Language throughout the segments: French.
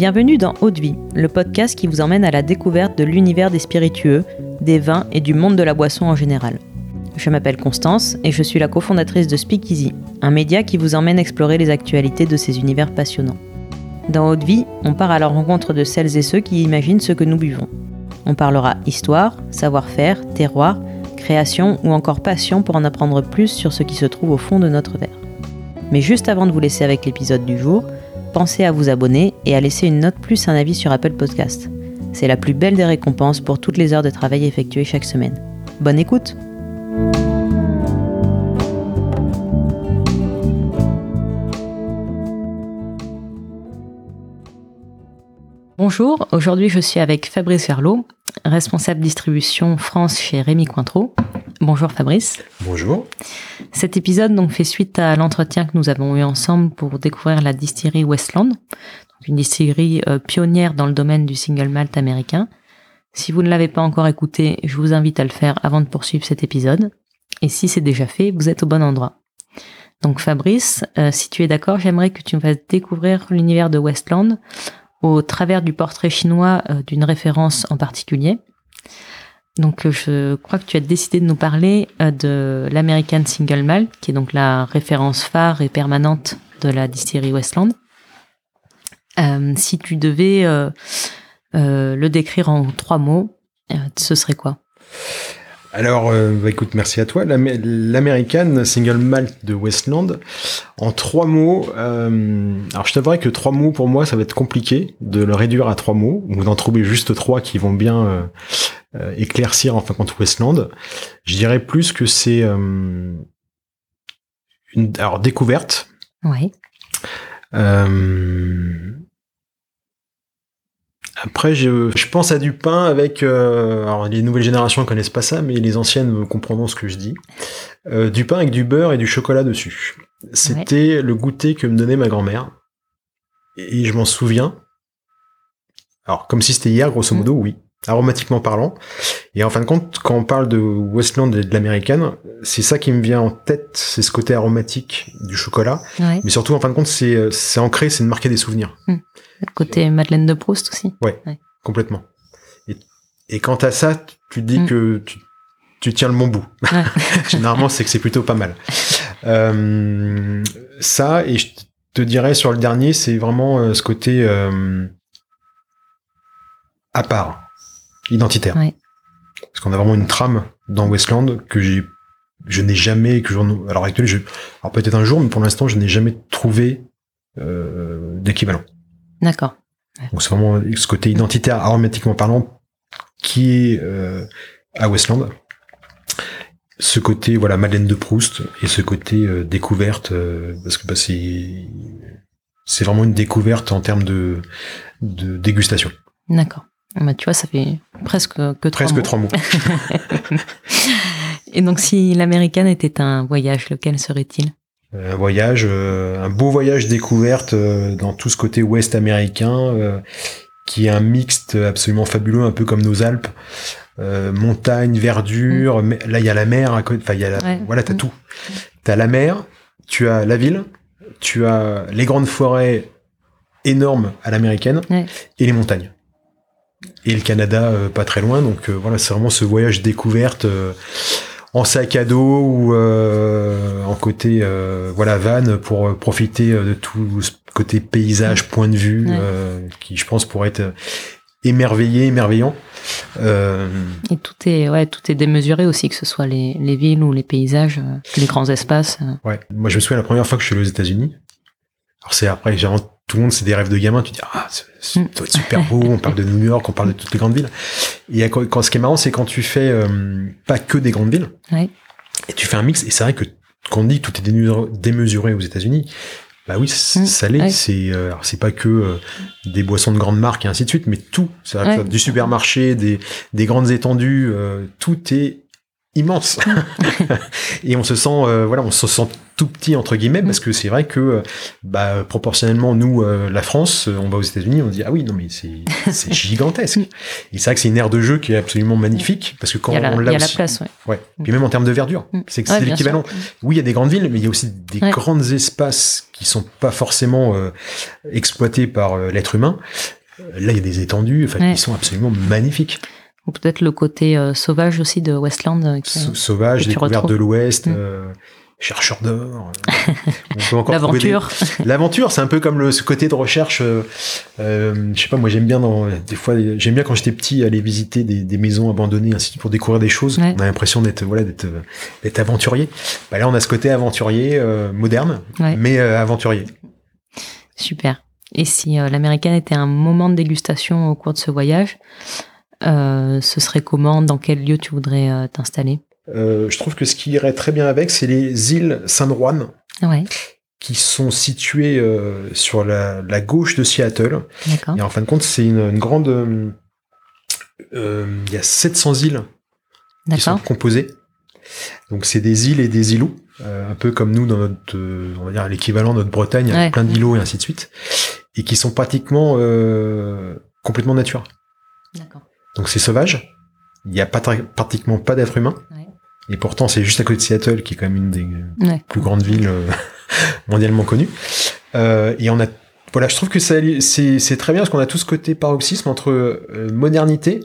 Bienvenue dans Haute Vie, le podcast qui vous emmène à la découverte de l'univers des spiritueux, des vins et du monde de la boisson en général. Je m'appelle Constance et je suis la cofondatrice de Speakeasy, un média qui vous emmène explorer les actualités de ces univers passionnants. Dans Haute Vie, on part à la rencontre de celles et ceux qui imaginent ce que nous buvons. On parlera histoire, savoir-faire, terroir, création ou encore passion pour en apprendre plus sur ce qui se trouve au fond de notre verre. Mais juste avant de vous laisser avec l'épisode du jour, pensez à vous abonner et à laisser une note plus un avis sur Apple Podcast. C'est la plus belle des récompenses pour toutes les heures de travail effectuées chaque semaine. Bonne écoute Bonjour, aujourd'hui je suis avec Fabrice Verlot, responsable distribution France chez Rémi Cointreau. Bonjour Fabrice. Bonjour. Cet épisode donc fait suite à l'entretien que nous avons eu ensemble pour découvrir la distillerie Westland, une distillerie euh, pionnière dans le domaine du single malt américain. Si vous ne l'avez pas encore écouté, je vous invite à le faire avant de poursuivre cet épisode. Et si c'est déjà fait, vous êtes au bon endroit. Donc Fabrice, euh, si tu es d'accord, j'aimerais que tu me fasses découvrir l'univers de Westland au travers du portrait chinois euh, d'une référence en particulier. Donc euh, je crois que tu as décidé de nous parler euh, de l'American Single Malt, qui est donc la référence phare et permanente de la distillerie Westland. si tu devais le décrire en trois mots, ce serait quoi? Alors, euh, bah, écoute, merci à toi. L'American Single Malt de Westland, en trois mots. Euh, alors, je t'avouerai que trois mots pour moi, ça va être compliqué de le réduire à trois mots ou d'en trouver juste trois qui vont bien euh, éclaircir en fin de compte Westland. Je dirais plus que c'est une alors découverte. Oui. Après, je, je, pense à du pain avec. Euh, alors, les nouvelles générations ne connaissent pas ça, mais les anciennes comprendront ce que je dis. Euh, du pain avec du beurre et du chocolat dessus. C'était le goûter que me donnait ma grand-mère. Et je m'en souviens. Alors, comme si c'était hier, grosso modo, mm. oui. Aromatiquement parlant. Et en fin de compte, quand on parle de Westland et de l'américaine, c'est ça qui me vient en tête, c'est ce côté aromatique du chocolat. Mais surtout, en fin de compte, c'est ancré, c'est de marquer des souvenirs. Mm. Côté Madeleine de Proust aussi. Ouais, complètement. Et, et quant à ça, tu te dis mm. que tu, tiens le bon bout. Généralement, c'est que c'est plutôt pas mal. Euh, ça, et je te dirais sur le dernier, c'est vraiment euh, ce côté euh, à part, identitaire. Parce qu'on a vraiment une trame dans Westland que j'ai je n'ai jamais que j'en alors actuellement je alors peut-être un jour mais pour l'instant je n'ai jamais trouvé d'équivalent D'accord. Donc c'est vraiment ce côté identitaire aromatiquement parlant qui est euh, à Westland. Ce côté voilà Madeleine de Proust et ce côté euh, découverte euh, parce que bah, c'est c'est vraiment une découverte en termes de, de dégustation. D'accord. Bah, tu vois, ça fait presque que trois presque trois mots. et donc, si l'américaine était un voyage, lequel serait-il? Un voyage, euh, un beau voyage découverte euh, dans tout ce côté ouest américain, euh, qui est un mixte absolument fabuleux, un peu comme nos Alpes. montagne, verdure, mm. là il y a la mer, enfin il y a la, voilà, t'as mm. tout. T'as la mer, tu as la ville, tu as les grandes forêts énormes à l'américaine et les montagnes. Et le Canada pas très loin, donc voilà, c'est vraiment ce voyage découverte en sac à dos ou euh, en côté euh, voilà van pour euh, profiter de tout ce côté paysage, point de vue, qui je pense pourrait être émerveillé, émerveillant. Et tout est ouais, tout est démesuré aussi, que ce soit les, les villes ou les paysages, les grands espaces. Ouais, moi je me souviens la première fois que je suis allé aux États-Unis. Alors c'est après, tout le monde, c'est des rêves de gamin. Tu dis, ah, c'est mm. super beau. on parle de New York, on parle de toutes les grandes villes. Et quand, ce qui est marrant, c'est quand tu fais euh, pas que des grandes villes, et tu fais un mix. Et c'est vrai que quand on dit que tout est démesuré aux États-Unis, bah oui, mm. ça l'est. C'est euh, c'est pas que euh, des boissons de grande marque et ainsi de suite, mais tout. C'est du supermarché, des, des grandes étendues, tout est immense. Et on se sent euh, voilà on se sent tout petit entre guillemets parce que c'est vrai que euh, bah proportionnellement nous euh, la France on va aux États-Unis on dit ah oui non mais c'est c'est gigantesque. Et c'est vrai que c'est une aire de jeu qui est absolument magnifique parce que quand Il y a la, on il y a la place, ouais. ouais. Puis même en termes de verdure Mm. c'est que Ouais, c'est l'équivalent. sûr. oui il y a des grandes villes mais il y a aussi des Ouais. grands espaces qui sont pas forcément euh, exploités par l'être humain. Là il y a des étendues enfin qui sont absolument magnifiques Ou peut-être le côté euh, sauvage aussi de Westland. euh, qui- sauvage, découverte de l'Ouest, Mm. euh, chercheur d'or. euh, des- L'aventure. L'aventure, c'est un peu comme le, ce côté de recherche. euh, je sais pas, moi j'aime bien dans des fois, j'aime bien quand j'étais petit aller visiter des, des maisons abandonnées ainsi pour découvrir des choses. Ouais. On a l'impression d'être voilà d'être d'être aventurier. Bah là, on a ce côté aventurier euh, moderne, Ouais. mais euh, aventurier. Super. Et si l'américaine était un moment de dégustation au cours de ce voyage, ce serait comment Dans quel lieu tu voudrais euh, t'installer? Euh, je trouve que ce qui irait très bien avec, c'est les îles San Juan Ouais, qui sont situées euh, sur la, la gauche de Seattle. Et en fin de compte, c'est une, une grande. euh, euh, Il y a 700 îles qui sont composées. Donc c'est des îles et des îlots, euh, un peu comme nous dans notre, euh, on va dire l'équivalent de notre Bretagne, avec Ouais. plein d'îlots et ainsi de suite, et qui sont pratiquement euh, complètement nature. D'accord. Donc c'est sauvage. Il n'y a pas pratiquement pas d'être humain. Ouais. Et pourtant, c'est juste à côté de Seattle, qui est quand même une des Ouais. plus grandes villes euh, mondialement connues. Euh, et on a, voilà, je trouve que c'est, c'est très bien parce qu'on a tout ce côté paroxysme entre euh, modernité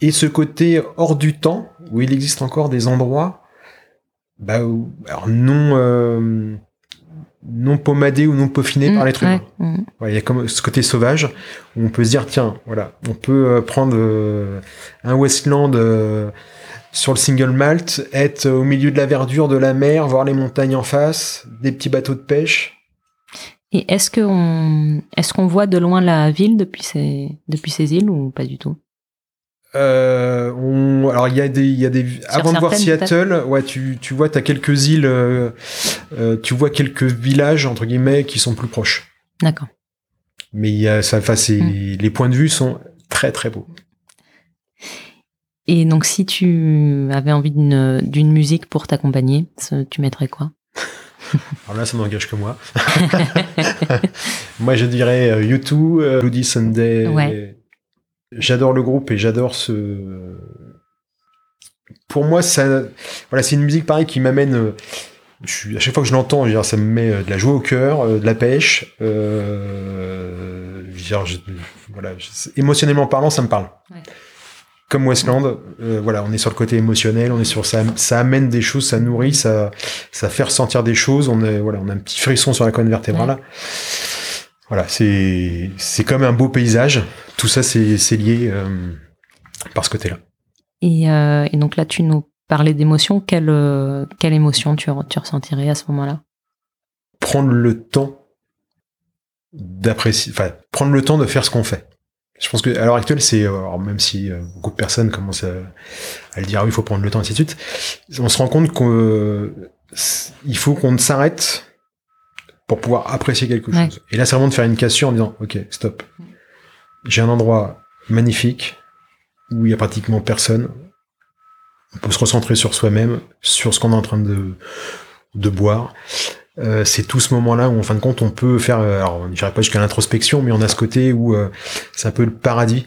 et ce côté hors du temps où il existe encore des endroits, bah, où- alors non, euh, non pommadés ou non peaufinés par Mmh, l'être humain. ouais, mmh. Ouais, il y a comme ce côté sauvage où on peut se dire tiens voilà on peut euh, prendre euh, un Westland euh, sur le single malt être au milieu de la verdure de la mer voir les montagnes en face des petits bateaux de pêche Et est-ce qu'on est-ce qu'on voit de loin la ville depuis ces depuis ces îles ou pas du tout? Euh, on, alors il y a des, il y a des, avant de voir Seattle, ouais, tu, tu vois, t'as quelques îles, euh, euh, tu vois quelques villages entre guillemets qui sont plus proches. D'accord. Mais il y a, ça, enfin, c'est, Mm. les points de vue sont très très beaux. Et donc si tu avais envie d'une d'une musique pour t'accompagner, tu mettrais quoi? Alors là, ça n'engage que moi. moi, je dirais euh, U2, euh, Bloody Sunday. Ouais. J'adore le groupe et j'adore ce. Pour moi, ça, voilà, c'est une musique pareil qui m'amène. euh, Je suis, à chaque fois que je l'entends, je veux dire, ça me met euh, de la joie au cœur, euh, de la pêche. Euh, je veux dire, je- voilà, je- émotionnellement parlant, ça me parle. Ouais. Comme Westland, euh, voilà, on est sur le côté émotionnel, on est sur ça, ça amène des choses, ça nourrit, ça, ça fait ressentir des choses. On est, voilà, on a un petit frisson sur la colonne vertébrale. Voilà, c'est, c'est comme un beau paysage. Tout ça, c'est, c'est lié euh, par ce côté-là. et, euh, et donc là, tu nous parlais d'émotion. Quelle euh, quelle émotion tu, tu ressentirais à ce moment-là? Prendre le temps d'apprécier, enfin, prendre le temps de faire ce qu'on fait. Je pense que à l'heure actuelle, c'est, euh, alors même si euh, beaucoup de personnes commencent à, à le dire, ah oui, il faut prendre le temps, ainsi de suite, on se rend compte qu'il faut qu'on s'arrête pour pouvoir apprécier quelque Ouais. chose. Et là, c'est vraiment de faire une cassure en disant, ok, stop. J'ai un endroit magnifique où il y a pratiquement personne. On peut se recentrer sur soi-même, sur ce qu'on est en train de, de boire. Euh, c'est tout ce moment-là où, en fin de compte, on peut faire. euh, Alors, on n'irait pas jusqu'à l'introspection, mais on a ce côté où euh, c'est un peu le paradis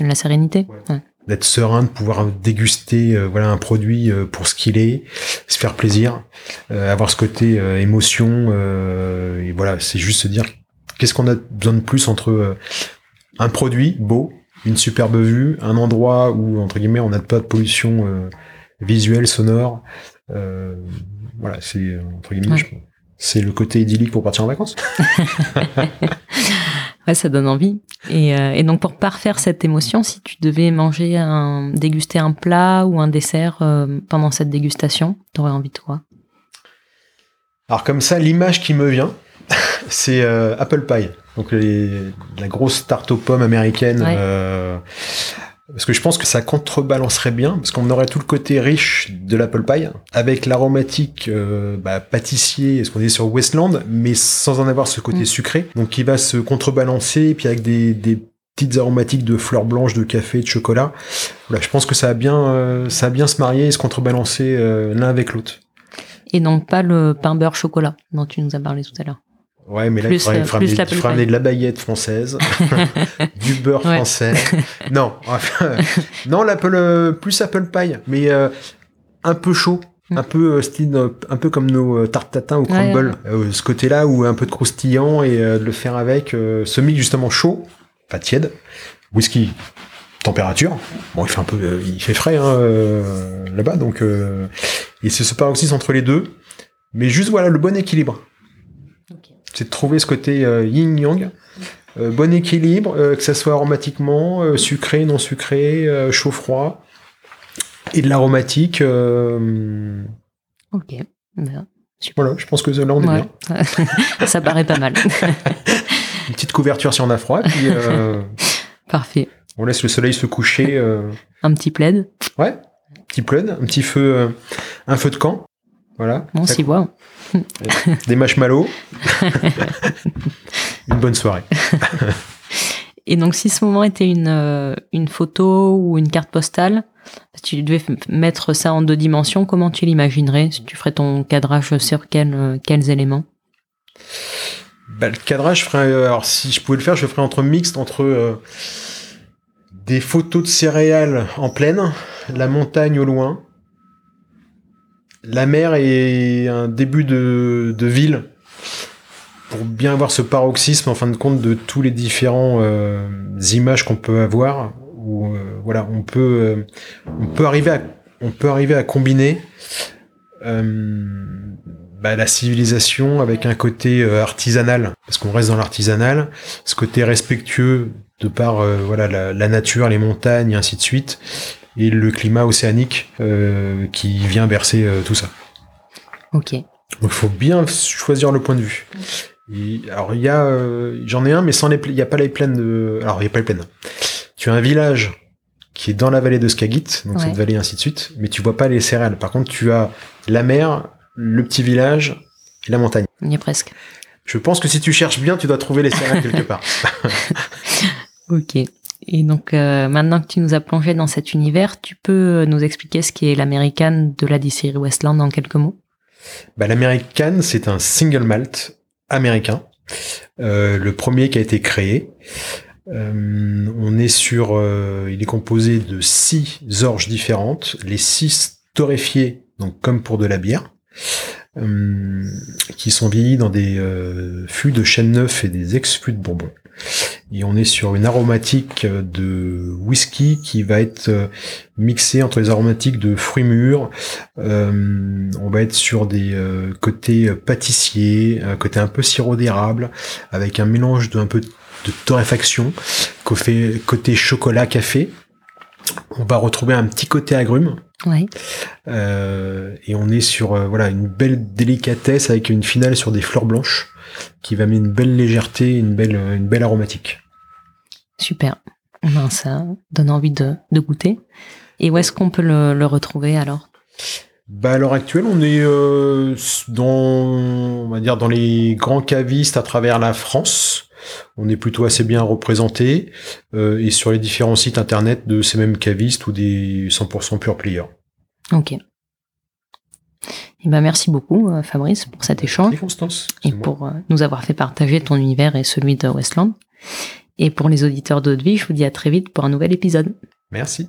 La sérénité Ouais. Ouais. D'être serein, de pouvoir déguster euh, voilà un produit euh, pour ce qu'il est, se faire plaisir, euh, avoir ce côté euh, émotion euh, et voilà, c'est juste se dire qu'est-ce qu'on a besoin de plus entre euh, un produit beau, une superbe vue, un endroit où entre guillemets on n'a pas de pollution euh, visuelle, sonore, euh, voilà, c'est entre guillemets Ouais. c'est le côté idyllique pour partir en vacances. Ouais, ça donne envie. Et, euh, et donc pour parfaire cette émotion, si tu devais manger un, déguster un plat ou un dessert euh, pendant cette dégustation, t'aurais envie de quoi? Alors comme ça, l'image qui me vient, c'est euh, Apple Pie. Donc les, la grosse tarte aux pommes américaine. Ouais. Parce que je pense que ça contrebalancerait bien, parce qu'on aurait tout le côté riche de l'apple pie, avec l'aromatique euh, bah, pâtissier, est-ce qu'on est sur Westland, mais sans en avoir ce côté Mm. sucré. Donc qui va se contrebalancer, et puis avec des, des petites aromatiques de fleurs blanches, de café, de chocolat. Voilà, je pense que ça a bien, euh, ça a bien se marier et se contrebalancer euh, l'un avec l'autre. Et donc pas le pain beurre chocolat dont tu nous as parlé tout à l'heure. Ouais, mais là, Plus, il faudrait, faudrait plus amener- faudrait de la baguette française, du beurre Ouais. français. Non, non, l'apple, euh, plus apple pie, mais euh, un peu chaud. Mm. Un peu euh, style, euh, un peu comme nos tartes tatin au Ouais, crumble. Euh, ce côté-là où un peu de croustillant et euh, de le faire avec ce mix justement chaud, pas tiède, whisky, température. Bon, il fait un peu, il fait frais hein, là-bas, donc euh, et c'est ce paroxysme entre les deux, mais juste voilà le bon équilibre c'est de trouver ce côté euh, yin-yang, euh, bon équilibre, euh, que ça soit aromatiquement, sucré, non sucré, chaud-froid, et de l'aromatique. Ok. Bien. voilà, je pense que là on est Ouais. bien. Ça paraît pas mal. Une petite couverture si on a froid, puis euh, Parfait. on laisse le soleil se coucher. euh, Un petit plaid. ouais, petit plaid, un petit feu, euh, un feu de camp. Voilà, On s'y voit. des marshmallows. Une bonne soirée. Et donc, si ce moment était une, euh, une photo ou une carte postale, si tu devais mettre ça en deux dimensions, comment tu l'imaginerais? Si tu ferais ton cadrage sur quel, euh, quels éléments? Bah, le cadrage, je ferais, euh, alors si je pouvais le faire, je le ferais entre mixte entre euh, des photos de céréales en plaine, la montagne au loin, la mer et un début de, de ville pour bien avoir ce paroxysme en fin de compte de tous les différents euh, images qu'on peut avoir où euh, voilà on peut euh, on peut arriver à on peut arriver à combiner euh, bah, la civilisation avec un côté euh, artisanal, parce qu'on reste dans l'artisanal, ce côté respectueux de par euh, voilà la, la nature, les montagnes, et ainsi de suite, et le climat océanique euh, qui vient bercer euh, tout ça. Ok. Donc il faut bien choisir le point de vue. Et, alors il y a, euh, j'en ai un, mais sans les, il y a pas les plaines de, alors il y a pas les plaines. Tu as un village qui est dans la vallée de Skagit, donc Ouais. cette vallée ainsi de suite, mais tu vois pas les céréales. Par contre, tu as la mer, le petit village et la montagne. On y est presque. Je pense que si tu cherches bien, tu dois trouver les céréales quelque part. Ok. Et donc, euh, maintenant que tu nous as plongé dans cet univers, tu peux nous expliquer ce qui est l'américaine de la distillerie Westland en quelques mots? Bah, L'American, c'est un single malt américain, euh, le premier qui a été créé. Euh, on est sur, euh, il est composé de six orges différentes, les six torréfiées, donc comme pour de la bière, euh, qui sont vieillis dans des euh, fûts de chêne neuf et des ex-fûts de bourbon. Et on est sur une aromatique euh, de whisky qui va être euh, mixée entre les aromatiques de fruits mûrs, euh, on va être sur des côtés pâtissiers, un côté un peu sirop d'érable, avec un mélange de un peu de torréfaction, côté, côté chocolat café. On va retrouver un petit côté agrume, Ouais. euh, et on est sur euh, voilà une belle délicatesse avec une finale sur des fleurs blanches qui va amener une belle légèreté, une belle euh, une belle aromatique. Super. Ben, ça donne envie de, de goûter. Et où est-ce qu'on peut le, le retrouver alors? Bah à l'heure actuelle, on est euh, dans, on va dire, dans les grands cavistes à travers la France. On est plutôt assez bien représenté euh, et sur les différents sites internet de ces mêmes cavistes ou des 100% pure players. Ok. Et ben, merci beaucoup, euh, Fabrice, pour cet échange. Et Constance, et c'est moi. pour euh, nous avoir fait partager ton univers et celui de Westland. Et pour les auditeurs d'Eau de Vie, je vous dis à très vite pour un nouvel épisode. Merci.